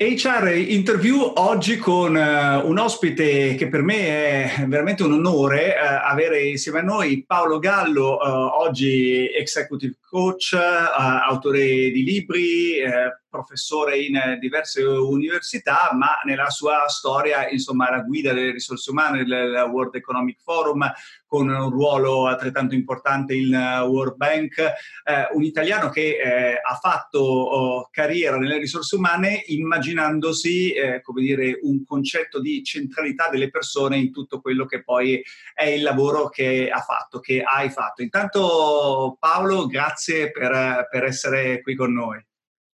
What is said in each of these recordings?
HR interview oggi con uh, un ospite che per me è veramente un onore uh, avere insieme a noi Paolo Gallo, uh, oggi executive coach, autore di libri, professore in diverse università, ma nella sua storia, insomma, la guida delle risorse umane del World Economic Forum, con un ruolo altrettanto importante in World Bank, eh, un italiano che eh, ha fatto oh, carriera nelle risorse umane immaginandosi, eh, come dire, un concetto di centralità delle persone in tutto quello che poi è il lavoro che ha fatto, che hai fatto. Intanto Paolo, grazie per, per essere qui con noi.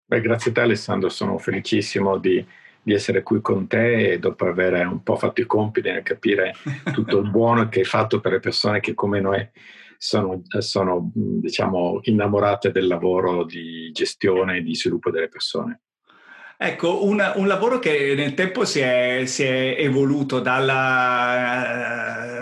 Beh, grazie a te Alessandro, sono felicissimo di, di, essere qui con te e dopo aver un po' fatto i compiti nel capire tutto il buono che hai fatto per le persone che come noi sono, sono diciamo, innamorate del lavoro di gestione e di sviluppo delle persone. Ecco, un, un, lavoro che nel tempo si è, si è evoluto dalla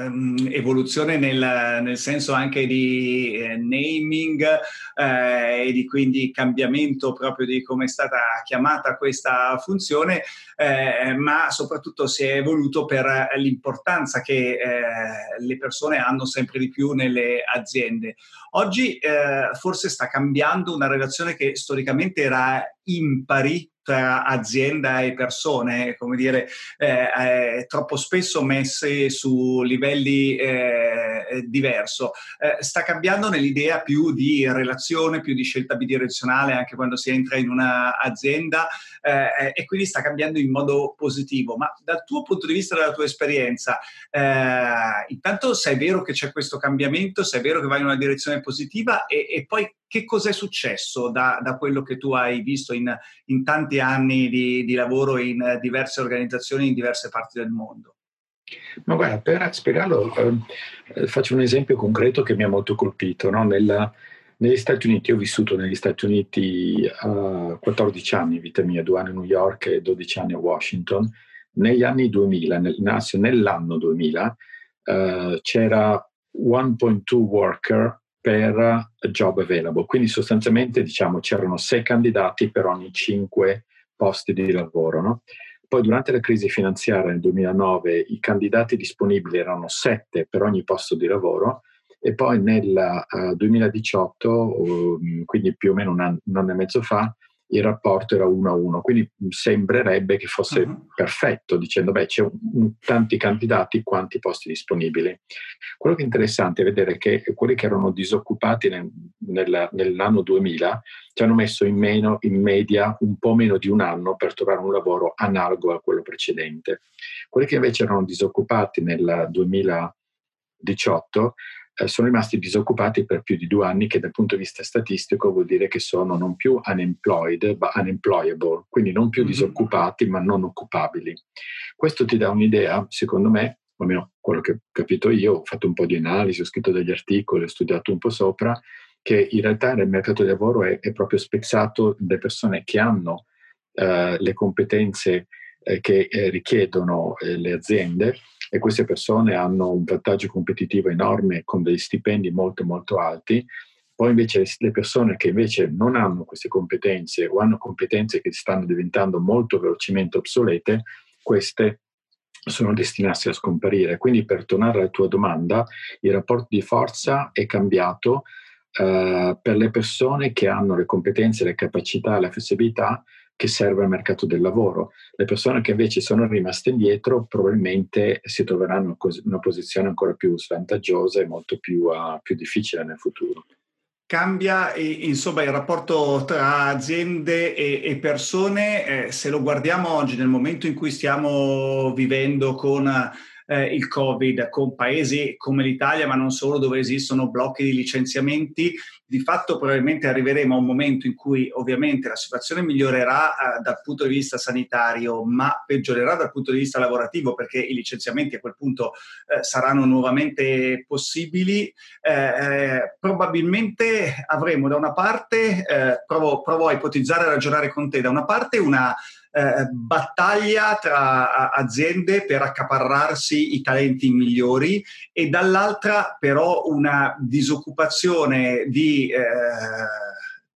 uh, evoluzione nel, nel, senso anche di eh, naming eh, e di quindi cambiamento proprio di come è stata chiamata questa funzione, eh, ma soprattutto si è evoluto per l'importanza che eh, le persone hanno sempre di più nelle aziende. Oggi eh, forse sta cambiando una relazione che storicamente era impari tra azienda e persone, come dire, eh, eh, troppo spesso messe su livelli eh, diverso. Eh, sta cambiando nell'idea più di relazione, più di scelta bidirezionale anche quando si entra in un'azienda eh, e quindi sta cambiando in modo positivo. Ma dal tuo punto di vista, dalla tua esperienza, eh, intanto se è vero che c'è questo cambiamento, se è vero che va in una direzione positiva e, e poi che cos'è successo da, da, quello che tu hai visto in, in tanti anni di, di, lavoro in diverse organizzazioni in diverse parti del mondo? Ma guarda, per spiegarlo eh, faccio un esempio concreto che mi ha molto colpito. No? Nella, negli Stati Uniti, ho vissuto negli Stati Uniti uh, 14 anni, vita mia, due anni a New York e 12 anni a Washington. Negli anni 2000, nel, nell'anno 2000, uh, c'era 1.2 worker per job available. Quindi sostanzialmente diciamo c'erano sei candidati per ogni cinque posti di lavoro. No? Poi durante la crisi finanziaria nel 2009 i candidati disponibili erano sette per ogni posto di lavoro e poi nel uh, 2018, um, quindi più o meno un anno, un anno e mezzo fa, il rapporto era 1 a 1, quindi sembrerebbe che fosse uh-huh. perfetto, dicendo beh c'è un, tanti candidati, quanti posti disponibili. Quello che è interessante è vedere che quelli che erano disoccupati nel, nel, nell'anno 2000 ci hanno messo in, meno, in media un po' meno di un anno per trovare un lavoro analogo a quello precedente. Quelli che invece erano disoccupati nel 2018 eh, sono rimasti disoccupati per più di due anni, che dal punto di vista statistico vuol dire che sono non più unemployed, ma unemployable, quindi non più mm-hmm. disoccupati, ma non occupabili. Questo ti dà un'idea, secondo me, o almeno quello che ho capito io, ho fatto un po' di analisi, ho scritto degli articoli, ho studiato un po' sopra, che in realtà nel mercato del lavoro è, è proprio spezzato da persone che hanno eh, le competenze eh, che eh, richiedono eh, le aziende e queste persone hanno un vantaggio competitivo enorme con degli stipendi molto molto alti. Poi invece le persone che invece non hanno queste competenze o hanno competenze che stanno diventando molto velocemente obsolete, queste sono destinate a scomparire. Quindi per tornare alla tua domanda, il rapporto di forza è cambiato uh, per le persone che hanno le competenze, le capacità, la flessibilità che serve al mercato del lavoro. Le persone che invece sono rimaste indietro probabilmente si troveranno in una posizione ancora più svantaggiosa e molto più, uh, più difficile nel futuro cambia insomma il rapporto tra aziende e, e persone, eh, se lo guardiamo oggi nel momento in cui stiamo vivendo con eh, il Covid, con paesi come l'Italia, ma non solo, dove esistono blocchi di licenziamenti, di fatto probabilmente arriveremo a un momento in cui ovviamente la situazione migliorerà eh, dal punto di vista sanitario, ma peggiorerà dal punto di vista lavorativo perché i licenziamenti a quel punto eh, saranno nuovamente possibili. Eh, eh probabilmente avremo da una parte, eh, provo, provo a ipotizzare e ragionare con te, da una parte una eh, battaglia tra aziende per accaparrarsi i talenti migliori e dall'altra però una disoccupazione di, eh,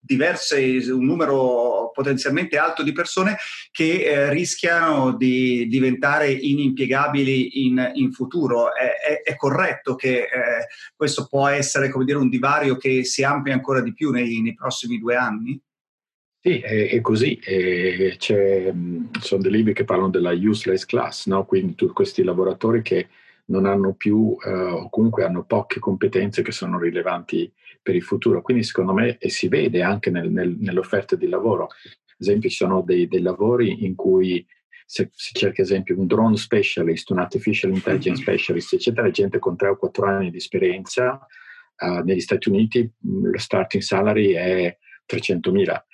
diverse, un numero potenzialmente alto di persone che eh, rischiano di diventare inimpiegabili in, in futuro. È, è, è, corretto che eh, questo può essere come dire, un divario che si amplia ancora di più nei, nei prossimi due anni? Sì, è, è così. È, sono dei libri che parlano della useless class, no? quindi tutti questi lavoratori che non hanno più eh, o comunque hanno poche competenze che sono rilevanti per il futuro. Quindi secondo me e si vede anche nel, nel, nell'offerta di lavoro. Ad esempio ci sono dei, dei lavori in cui se si cerca ad esempio un drone specialist, un artificial intelligence mm-hmm. specialist, eccetera, gente con 3 o 4 anni di esperienza, uh, negli Stati Uniti lo starting salary è 300.000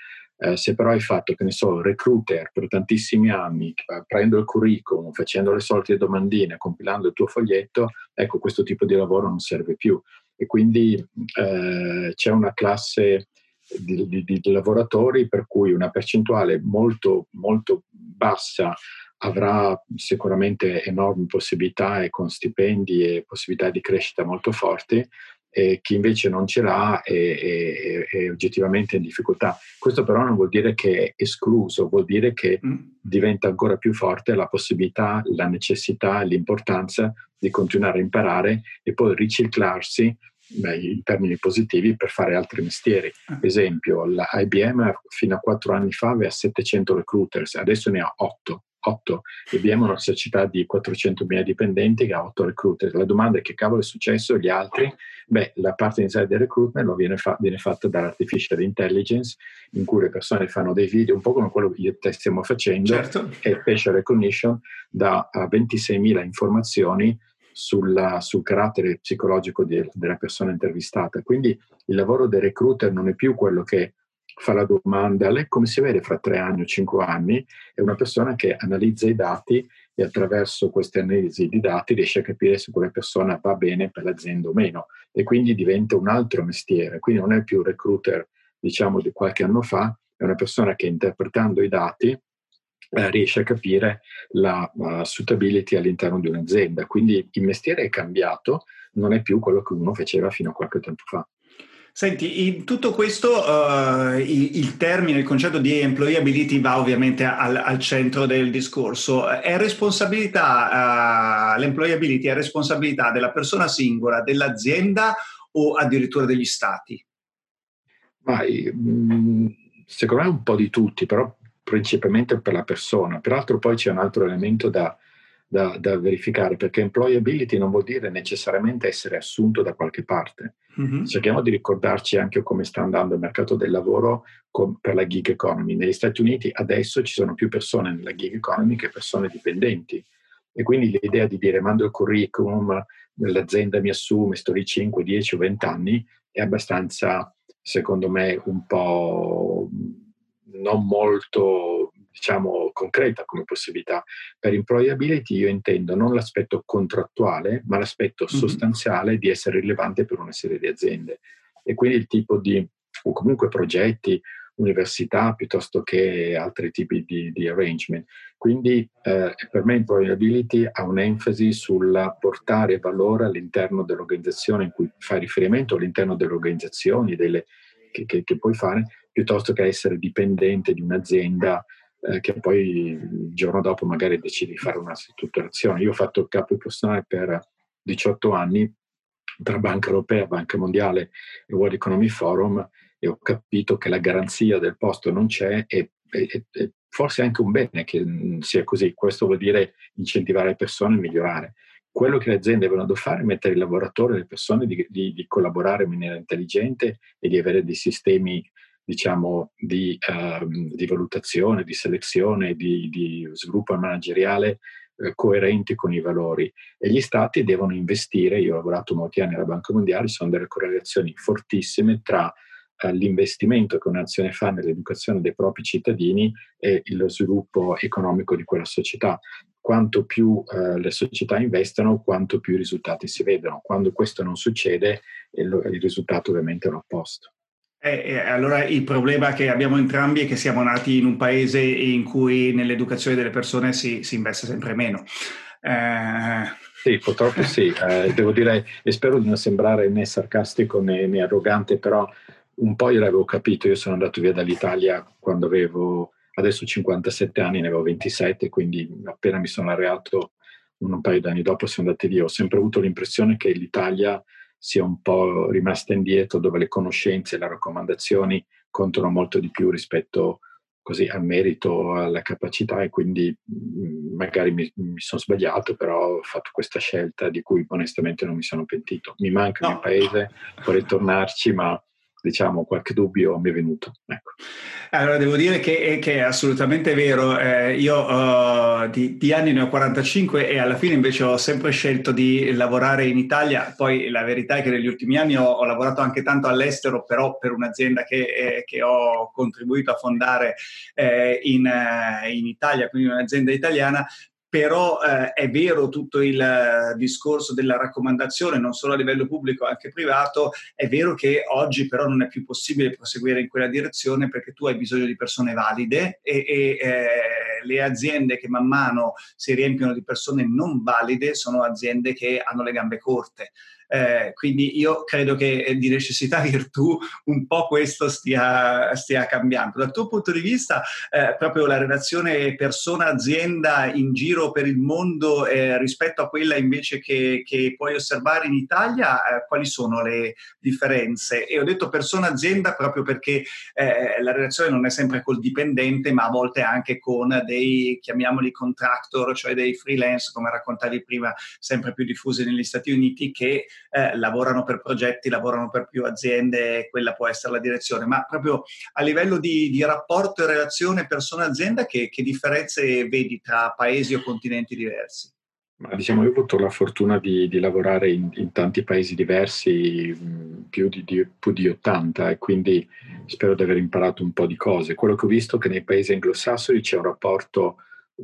eh, se però hai fatto, che ne so, recruiter per tantissimi anni, prendo il curriculum, facendo le solite domandine, compilando il tuo foglietto, ecco, questo tipo di lavoro non serve più. E quindi eh, c'è una classe di, di, di, lavoratori per cui una percentuale molto, molto bassa avrà sicuramente enormi possibilità e con stipendi e possibilità di crescita molto forti, e chi invece non ce l'ha è, è, è, oggettivamente in difficoltà. Questo però non vuol dire che è escluso, vuol dire che mm. diventa ancora più forte la possibilità, la necessità, l'importanza di continuare a imparare e poi riciclarsi beh, in termini positivi per fare altri mestieri. Per esempio, la IBM fino a quattro anni fa aveva 700 recruiters, adesso ne ha 8. 8. IBM è una società di 400.000 dipendenti che ha 8 recruiter. La domanda è che cavolo è successo agli altri? Beh, la parte iniziale del recruitment viene, fa- viene, fatta dall'artificial intelligence, in cui le persone fanno dei video, un po' come quello che io e te stiamo facendo, certo. e facial recognition da uh, 26.000 informazioni sulla, sul carattere psicologico di, della persona intervistata. Quindi il lavoro del recruiter non è più quello che fa la domanda, lei come si vede fra tre anni o cinque anni? È una persona che analizza i dati e attraverso queste analisi di dati riesce a capire se quella persona va bene per l'azienda o meno e quindi diventa un altro mestiere. Quindi non è più un recruiter, diciamo, di qualche anno fa, è una persona che interpretando i dati eh, riesce a capire la uh, suitability all'interno di un'azienda. Quindi il mestiere è cambiato, non è più quello che uno faceva fino a qualche tempo fa. Senti, in tutto questo uh, il, il, termine, il concetto di employability va ovviamente al, al centro del discorso. È responsabilità, uh, l'employability è responsabilità della persona singola, dell'azienda o addirittura degli stati? Ma, mm, secondo me un po' di tutti, però principalmente per la persona. Peraltro poi c'è un altro elemento da, da, da, verificare, perché employability non vuol dire necessariamente essere assunto da qualche parte. Mm-hmm. Cerchiamo di ricordarci anche come sta andando il mercato del lavoro con, per la gig economy. Negli Stati Uniti adesso ci sono più persone nella gig economy che persone dipendenti. E quindi l'idea di dire mando il curriculum, l'azienda mi assume, sto lì 5, 10 o 20 anni, è abbastanza, secondo me, un po' non molto diciamo, concreta come possibilità. Per employability io intendo non l'aspetto contrattuale, ma l'aspetto mm-hmm. sostanziale di essere rilevante per una serie di aziende. E quindi il tipo di, o comunque progetti, università, piuttosto che altri tipi di, di arrangement. Quindi eh, per me employability ha un'enfasi sul portare valore all'interno dell'organizzazione in cui fai riferimento, all'interno delle organizzazioni delle, che, che, che puoi fare, piuttosto che essere dipendente di un'azienda eh, che poi il giorno dopo magari decidi di fare una ristrutturazione. Io ho fatto il capo personale per 18 anni tra Banca Europea, Banca Mondiale e World Economy Forum e ho capito che la garanzia del posto non c'è e, e, e forse è anche un bene che sia così. Questo vuol dire incentivare le persone a migliorare. Quello che le aziende devono fare è mettere il lavoratore, le persone di, di, di collaborare in maniera intelligente e di avere dei sistemi diciamo, di, uh, di, valutazione, di selezione, di, di sviluppo manageriale eh, coerenti con i valori. E gli stati devono investire, io ho lavorato molti anni alla Banca Mondiale, ci sono delle correlazioni fortissime tra uh, l'investimento che una nazione fa nell'educazione dei propri cittadini e lo sviluppo economico di quella società quanto più eh, le società investono, quanto più i risultati si vedono. Quando questo non succede, il, il risultato ovviamente è l'opposto. Eh, eh, allora il problema che abbiamo entrambi è che siamo nati in un paese in cui nell'educazione delle persone si, si investe sempre meno. Eh... Sì, purtroppo sì, eh, devo dire, e spero di non sembrare né sarcastico né, né arrogante, però un po' io l'avevo capito, io sono andato via dall'Italia quando avevo adesso 57 anni, ne avevo 27, quindi appena mi sono laureato un paio d'anni dopo sono andati via. Ho sempre avuto l'impressione che l'Italia sia un po' rimasta indietro, dove le conoscenze e le raccomandazioni contano molto di più rispetto così al merito, alla capacità e quindi mm, magari mi, mi, sono sbagliato, però ho fatto questa scelta di cui onestamente non mi sono pentito. Mi manca no. il mio paese, vorrei tornarci, ma diciamo qualche dubbio mi è venuto. Ecco. Allora devo dire che, che è assolutamente vero, eh, io uh, di, di, anni ne ho 45 e alla fine invece ho sempre scelto di lavorare in Italia, poi la verità è che negli ultimi anni ho, ho lavorato anche tanto all'estero, però per un'azienda che, eh, che ho contribuito a fondare eh, in, eh, in Italia, quindi un'azienda italiana, però eh, è vero tutto il eh, discorso della raccomandazione, non solo a livello pubblico, anche privato, è vero che oggi però non è più possibile proseguire in quella direzione perché tu hai bisogno di persone valide e, e eh, le aziende che man mano si riempiono di persone non valide sono aziende che hanno le gambe corte. Eh, quindi io credo che eh, di necessità virtù un po' questo stia, stia cambiando. Dal tuo punto di vista, eh, proprio la relazione persona-azienda in giro per il mondo eh, rispetto a quella invece che, che puoi osservare in Italia, eh, quali sono le differenze? E ho detto persona-azienda proprio perché eh, la relazione non è sempre col dipendente, ma a volte anche con dei, chiamiamoli contractor, cioè dei freelance, come raccontavi prima, sempre più diffusi negli Stati Uniti, che eh, lavorano per progetti, lavorano per più aziende, quella può essere la direzione, ma proprio a livello di, di rapporto e relazione persona-azienda, che, che differenze vedi tra paesi o continenti diversi? Ma diciamo, io ho avuto la fortuna di, di lavorare in, in, tanti paesi diversi, più di, di, più di, 80, e quindi spero di aver imparato un po' di cose. Quello che ho visto è che nei paesi anglosassoni c'è un rapporto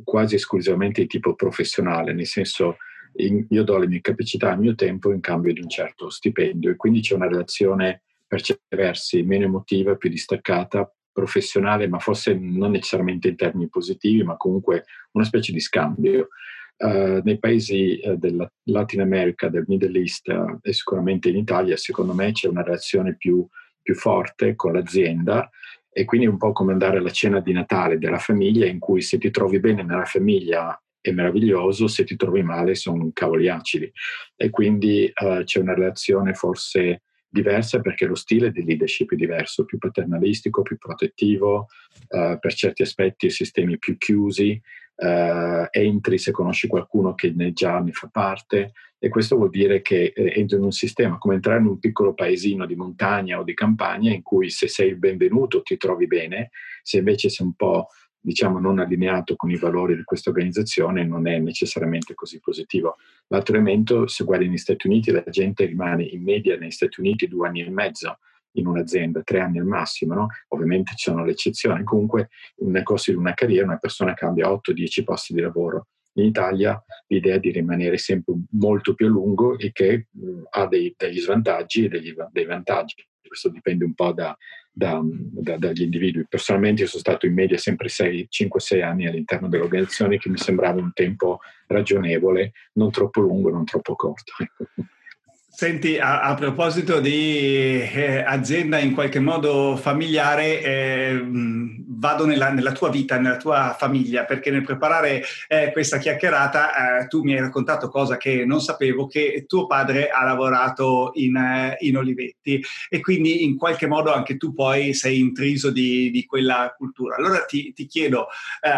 quasi esclusivamente di tipo professionale, nel senso io do le mie capacità, il mio tempo in cambio di un certo stipendio e quindi c'è una relazione per certi versi meno emotiva, più distaccata, professionale, ma forse non necessariamente in termini positivi, ma comunque una specie di scambio. Uh, nei paesi uh, del Latin America, del Middle East uh, e sicuramente in Italia, secondo me c'è una relazione più, più forte con l'azienda e quindi è un po' come andare alla cena di Natale della famiglia in cui se ti trovi bene nella famiglia è meraviglioso, se ti trovi male sono cavoli acidi. E quindi uh, c'è una relazione forse diversa perché lo stile di leadership è diverso, più paternalistico, più protettivo, uh, per certi aspetti sistemi più chiusi, uh, entri se conosci qualcuno che ne già ne fa parte e questo vuol dire che eh, entri in un sistema come entrare in un piccolo paesino di montagna o di campagna in cui se sei il benvenuto ti trovi bene, se invece sei un po' diciamo non allineato con i valori di questa organizzazione non è necessariamente così positivo. L'altro elemento, se guardi negli Stati Uniti, la gente rimane in media negli Stati Uniti due anni e mezzo in un'azienda, tre anni al massimo, no? ovviamente ci sono le eccezioni, comunque nel corso di una carriera una persona cambia 8-10 posti di lavoro. In Italia l'idea è di rimanere sempre molto più a lungo e che mh, ha dei, degli svantaggi e degli, dei vantaggi. Questo dipende un po' da, da, da, dagli individui. Personalmente io sono stato in media sempre 5-6 anni all'interno dell'organizzazione che mi sembrava un tempo ragionevole, non troppo lungo, non troppo corto. Senti, a, a, proposito di eh, azienda in qualche modo familiare, eh, vado nella, nella, tua vita, nella tua famiglia, perché nel preparare eh, questa chiacchierata eh, tu mi hai raccontato cosa che non sapevo, che tuo padre ha lavorato in, eh, in Olivetti e quindi in qualche modo anche tu poi sei intriso di, di quella cultura. Allora ti, ti chiedo, eh,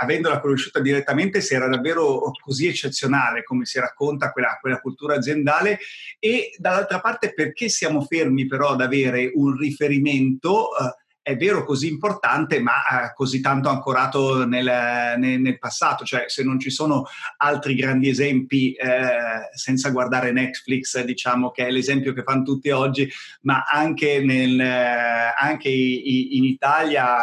avendola conosciuta direttamente, se era davvero così eccezionale come si racconta quella, quella cultura aziendale e dall'altra parte perché siamo fermi però ad avere un riferimento eh, è vero così importante, ma eh, così tanto ancorato nel, nel, nel, passato, cioè se non ci sono altri grandi esempi, eh, senza guardare Netflix, diciamo che è l'esempio che fanno tutti oggi, ma anche, nel, anche in Italia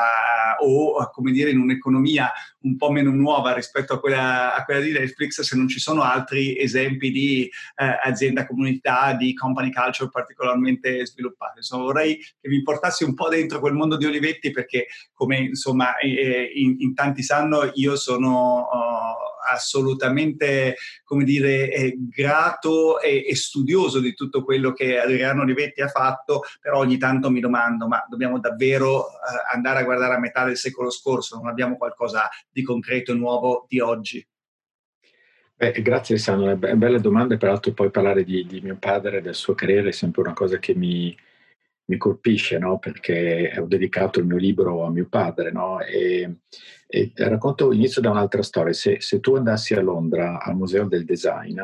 o come dire in un'economia un po' meno nuova rispetto a quella, a quella di Netflix, se non ci sono altri esempi di eh, azienda comunità, di company culture particolarmente sviluppate. Insomma, vorrei che vi portassi un po' dentro quel mondo di Olivetti perché, come insomma in, in tanti sanno, io sono... Uh, assolutamente, come dire, eh, grato e, e, studioso di tutto quello che Adriano Olivetti ha fatto, però ogni tanto mi domando, ma dobbiamo davvero eh, andare a guardare a metà del secolo scorso? Non abbiamo qualcosa di concreto e nuovo di oggi? Beh, grazie Alessandro, belle domande, peraltro poi parlare di, di, mio padre e del suo carriera è sempre una cosa che mi, mi colpisce, no? perché ho dedicato il mio libro a mio padre no? e, e, racconto, inizio da un'altra storia, se, se, tu andassi a Londra al Museo del Design,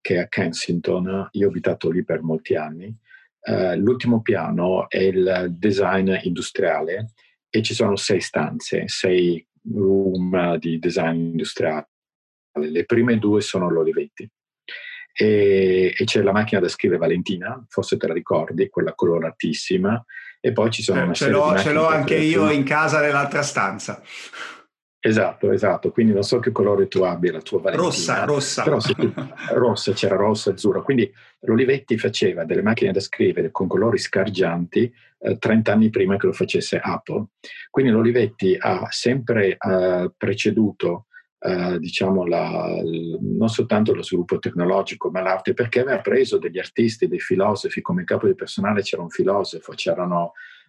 che è a Kensington, io ho abitato lì per molti anni, eh, l'ultimo piano è il design industriale e ci sono sei stanze, sei room di design industriale le prime due sono l'Olivetti. E, e, c'è la macchina da scrivere Valentina, forse te la ricordi, quella coloratissima, e poi ci sono eh, ce l'ho, ce l'ho anche io in casa nell'altra stanza. Esatto, esatto, quindi non so che colore tu abbia la tua Valentina. Rossa, rossa. Però tu, rossa, c'era rossa, azzurro. Quindi l'Olivetti faceva delle macchine da scrivere con colori scargianti eh, 30 anni prima che lo facesse Apple. Quindi l'Olivetti ha sempre eh, preceduto eh, diciamo la, non soltanto lo sviluppo tecnologico ma l'arte perché aveva preso degli artisti, dei filosofi come capo di personale c'era un filosofo,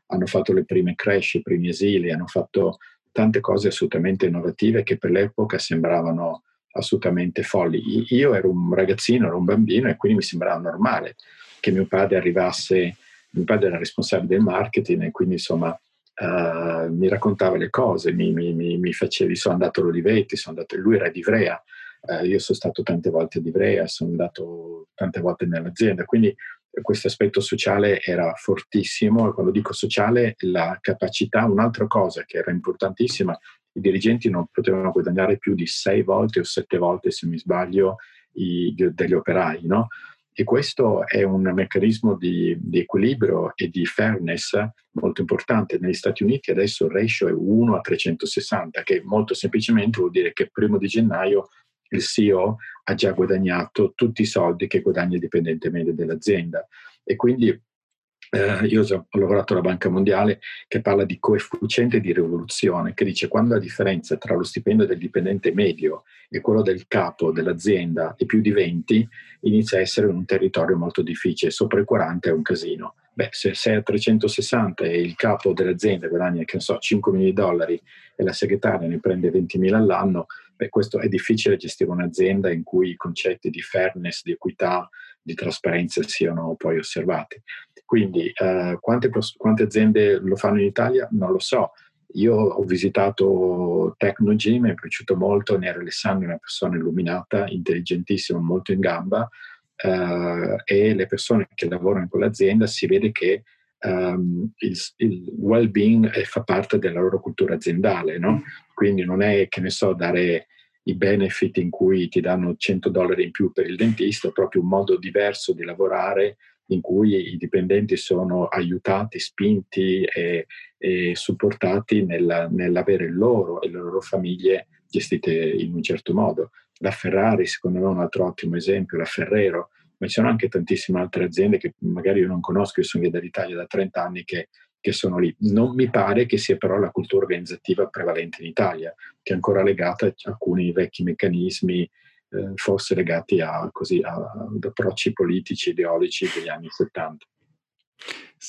hanno fatto le prime crash, i primi esili, hanno fatto tante cose assolutamente innovative che per l'epoca sembravano assolutamente folli. Io ero un ragazzino, ero un bambino e quindi mi sembrava normale che mio padre arrivasse, mio padre era responsabile del marketing e quindi insomma uh, mi raccontava le cose, mi, mi, mi, facevi, sono andato a Olivetti, sono andato, lui era di Ivrea, uh, io sono stato tante volte di Ivrea, sono andato tante volte nell'azienda, quindi questo aspetto sociale era fortissimo e quando dico sociale la capacità, un'altra cosa che era importantissima, i dirigenti non potevano guadagnare più di sei volte o sette volte, se mi sbaglio, i, degli operai, no? E questo è un meccanismo di, di, equilibrio e di fairness molto importante. Negli Stati Uniti adesso il ratio è 1 a 360, che molto semplicemente vuol dire che primo di gennaio il CEO ha già guadagnato tutti i soldi che guadagna il dipendente medio dell'azienda. E quindi eh, io ho lavorato alla Banca Mondiale che parla di coefficiente di rivoluzione, che dice quando la differenza tra lo stipendio del dipendente medio e quello del capo dell'azienda è più di 20, inizia a essere un territorio molto difficile, sopra i 40 è un casino. Beh, se sei a 360 e il capo dell'azienda guadagna, che ne so, 5 milioni di dollari e la segretaria ne prende 20 mila all'anno, beh, questo è difficile gestire un'azienda in cui i concetti di fairness, di equità, di trasparenza siano poi osservati. Quindi eh, quante, quante, aziende lo fanno in Italia? Non lo so. Io ho visitato Tecnogym, mi è piaciuto molto, Nero Alessandro è una persona illuminata, intelligentissima, molto in gamba eh, e le persone che lavorano in quell'azienda si vede che um, il, il well-being fa parte della loro cultura aziendale, no? Quindi non è, che ne so, dare i benefit in cui ti danno 100 dollari in più per il dentista, proprio un modo diverso di lavorare in cui i dipendenti sono aiutati, spinti e, e supportati nella, nell'avere loro e le loro famiglie gestite in un certo modo. La Ferrari, secondo me, è un altro ottimo esempio, la Ferrero, ma ci sono anche tantissime altre aziende che magari io non conosco, io sono via dall'Italia da 30 anni che, che sono lì. Non mi pare che sia però la cultura organizzativa prevalente in Italia, che è ancora legata a alcuni vecchi meccanismi eh, forse legati a, così, a, ad approcci politici, ideologici degli anni 70.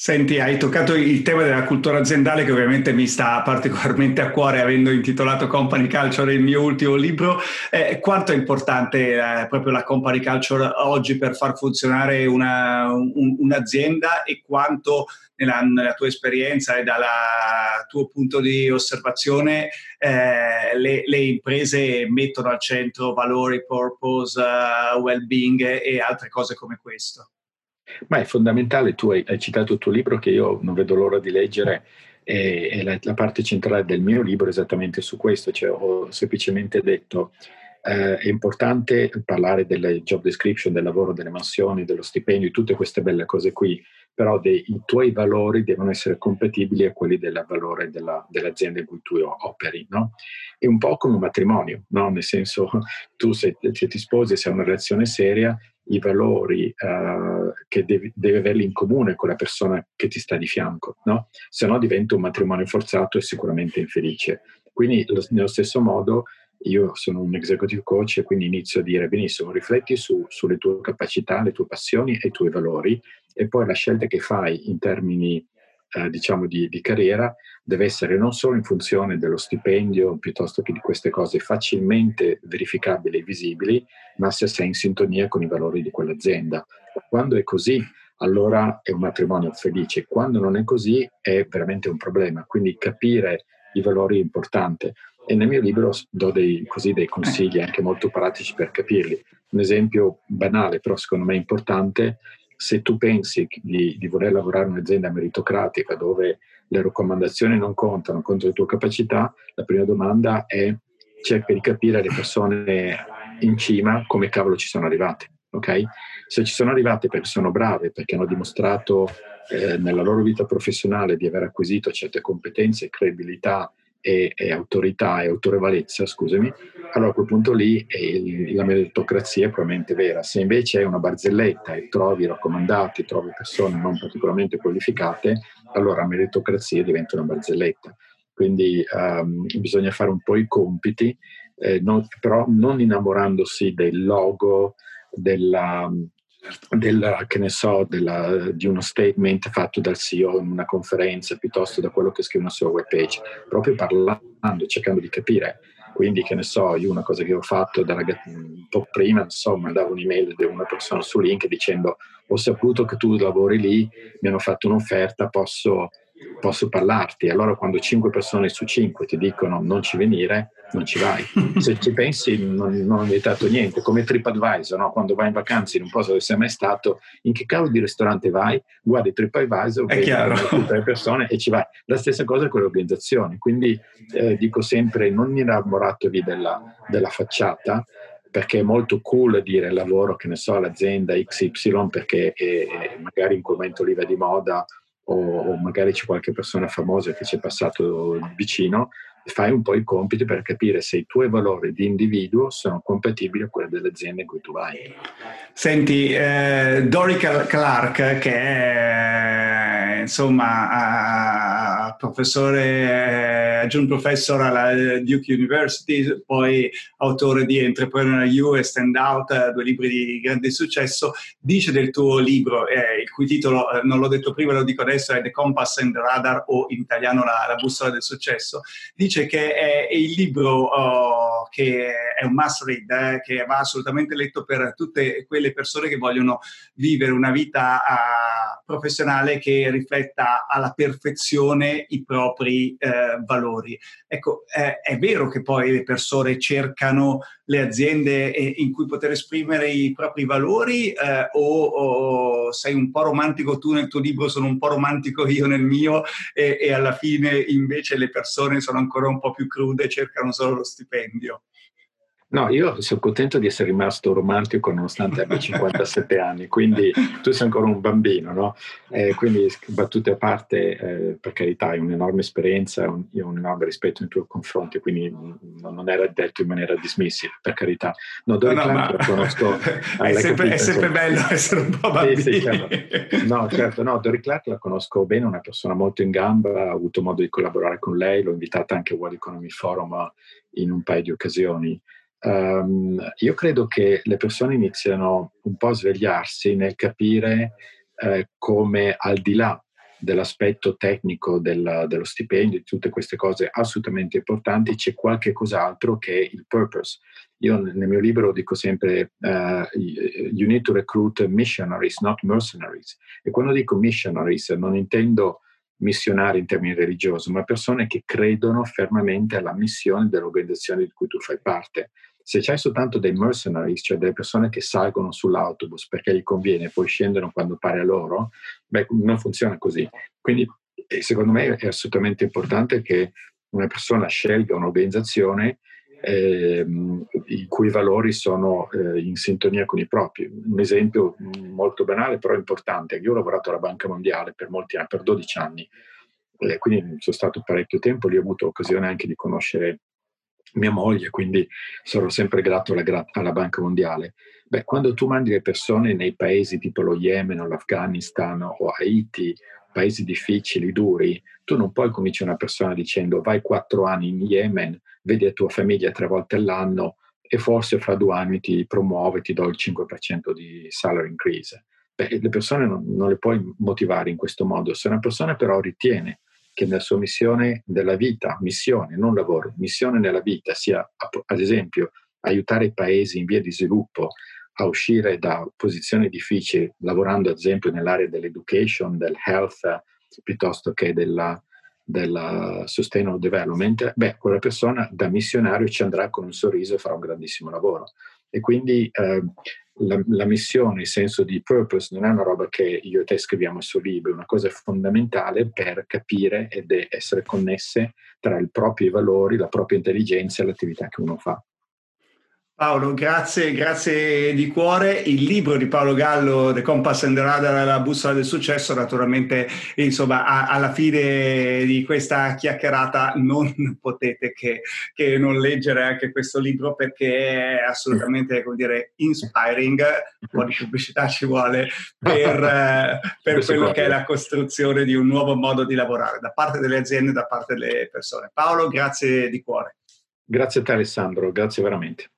Senti, hai toccato il tema della cultura aziendale che ovviamente mi sta particolarmente a cuore avendo intitolato Company Culture il mio ultimo libro. Eh, quanto è importante eh, proprio la Company Culture oggi per far funzionare una, un, un'azienda e quanto nella, nella, tua esperienza e dal tuo punto di osservazione eh, le, le, imprese mettono al centro valori, purpose, uh, well-being e altre cose come questo? Ma è fondamentale, tu hai, hai, citato il tuo libro che io non vedo l'ora di leggere e, e la, la, parte centrale del mio libro è esattamente su questo, cioè ho semplicemente detto eh, è importante parlare delle job description, del lavoro, delle mansioni, dello stipendio, tutte queste belle cose qui, però dei, i tuoi valori devono essere compatibili a quelli del valore della, dell'azienda in cui tu operi, no? È un po' come un matrimonio, no? Nel senso, tu se, se ti sposi, se hai una relazione seria, i valori uh, che devi, devi, averli in comune con la persona che ti sta di fianco, no? Se no diventa un matrimonio forzato e sicuramente infelice. Quindi lo, nello stesso modo io sono un executive coach e quindi inizio a dire benissimo, rifletti su, sulle tue capacità, le tue passioni e i tuoi valori e poi la scelta che fai in termini eh, diciamo di, di, carriera deve essere non solo in funzione dello stipendio piuttosto che di queste cose facilmente verificabili e visibili, ma se sei in sintonia con i valori di quell'azienda. Quando è così, allora è un matrimonio felice. Quando non è così è veramente un problema. Quindi capire i valori è importante. E nel mio libro do dei, così, dei consigli anche molto pratici per capirli. Un esempio banale, però secondo me importante, se tu pensi di, di, voler lavorare in un'azienda meritocratica dove le raccomandazioni non contano contro le tue capacità, la prima domanda è cerca di capire le persone in cima come cavolo ci sono arrivate. Okay? Se ci sono arrivate perché sono brave, perché hanno dimostrato eh, nella loro vita professionale di aver acquisito certe competenze, credibilità e, e autorità e autorevolezza, scusami, allora a quel punto lì il, la meritocrazia è probabilmente vera. Se invece è una barzelletta e trovi raccomandati, trovi persone non particolarmente qualificate, allora la meritocrazia diventa una barzelletta. Quindi um, bisogna fare un po' i compiti, eh, non, però non innamorandosi del logo, della, della, che ne so, della, di uno statement fatto dal CEO in una conferenza piuttosto da quello che scrive sulla web page, proprio parlando, cercando di capire. Quindi, che ne so, io una cosa che ho fatto da ragazzi, un po' prima, so, mandavo un'email di una persona su link dicendo ho saputo che tu lavori lì, mi hanno fatto un'offerta, posso posso parlarti. Allora quando 5 persone su 5 ti dicono non ci venire, non ci vai. Se ci pensi non, non ho inventato niente, come TripAdvisor, no? quando vai in vacanza in un posto dove sei mai stato, in che cavolo di ristorante vai? Guardi TripAdvisor, tutte le persone e ci vai. La stessa cosa con le organizzazioni, quindi eh, dico sempre non innamoratevi della, della facciata, perché è molto cool dire lavoro, che ne so, all'azienda XY perché è, è magari in quel momento lì va di moda o, o magari c'è qualche persona famosa che ci è passato vicino, fai un po' i compiti per capire se i tuoi valori di individuo sono compatibili a quelli dell'azienda in cui tu vai. Senti, eh, Dorica Clark, che è insomma professore, aggiunto professor alla Duke University, poi autore di Entrepreneur You e Stand Out, due libri di grande successo, dice del tuo libro, eh, il cui titolo, eh, non l'ho detto prima, lo dico adesso, è The Compass and the Radar o in italiano la, la bussola del successo, dice che è, è il libro oh, che è un must read, eh, che va assolutamente letto per tutte quelle persone che vogliono vivere una vita uh, professionale che rifletta alla perfezione i propri eh, valori. Ecco, eh, è vero che poi le persone cercano le aziende eh, in cui poter esprimere i propri valori eh, o, o, sei un po' romantico tu nel tuo libro, sono un po' romantico io nel mio e, e alla fine invece le persone sono ancora un po' più crude e cercano solo lo stipendio. No, io sono contento di essere rimasto romantico nonostante abbia 57 anni, quindi tu sei ancora un bambino, no? Eh, quindi battute a parte, eh, per carità, hai un'enorme esperienza, un, io ho un enorme rispetto nei tuoi confronti, quindi non era detto in maniera dismissiva, per carità. No, Dory no, no, la conosco... è, sempre, capito, è sempre bello essere un po' bambini. Sì, sì, certo. No, certo, no, Dory Clark la conosco bene, una persona molto in gamba, ho avuto modo di collaborare con lei, l'ho invitata anche al World Economy Forum in un paio di occasioni. Um, io credo che le persone iniziano un po' a svegliarsi nel capire eh, come al di là dell'aspetto tecnico del, dello stipendio, di tutte queste cose assolutamente importanti, c'è qualche cos'altro che è il purpose. Io nel mio libro dico sempre uh, you need to recruit missionaries, not mercenaries. E quando dico missionaries non intendo missionari in termini religiosi, ma persone che credono fermamente alla missione dell'organizzazione di cui tu fai parte. Se c'hai soltanto dei mercenaries, cioè delle persone che salgono sull'autobus perché gli conviene e poi scendono quando pare a loro, beh, non funziona così. Quindi secondo me è assolutamente importante che una persona scelga un'organizzazione eh, i cui valori sono eh, in sintonia con i propri. Un esempio molto banale però importante, io ho lavorato alla Banca Mondiale per molti anni, per 12 anni, eh, quindi sono stato parecchio tempo, lì ho avuto occasione anche di conoscere mia moglie, quindi sono sempre grato alla, alla Banca Mondiale. Beh, quando tu mandi le persone nei paesi tipo lo Yemen o l'Afghanistan o Haiti, paesi difficili, duri, tu non puoi cominciare una persona dicendo vai quattro anni in Yemen vedi la tua famiglia tre volte all'anno e forse fra due anni ti promuove, ti do il 5% di salary increase. Beh, le persone non, non, le puoi motivare in questo modo. Se una persona però ritiene che nella sua missione della vita, missione, non lavoro, missione nella vita sia ad esempio aiutare i paesi in via di sviluppo a uscire da posizioni difficili, lavorando ad esempio nell'area dell'education, del health, piuttosto che della, della sustainable development, beh, quella persona da missionario ci andrà con un sorriso e farà un grandissimo lavoro. E quindi eh, la, la, missione, il senso di purpose, non è una roba che io e te scriviamo sul libro, è una cosa fondamentale per capire ed essere connesse tra i propri valori, la propria intelligenza e l'attività che uno fa. Paolo, grazie, grazie di cuore. Il libro di Paolo Gallo, The Compass and the Radar, la bussola del successo, naturalmente, insomma, a, alla fine di questa chiacchierata non potete che, che, non leggere anche questo libro perché è assolutamente, come dire, inspiring, un po' di pubblicità ci vuole per, eh, per quello che è la costruzione di un nuovo modo di lavorare da parte delle aziende e da parte delle persone. Paolo, grazie di cuore. Grazie a te Alessandro, grazie veramente.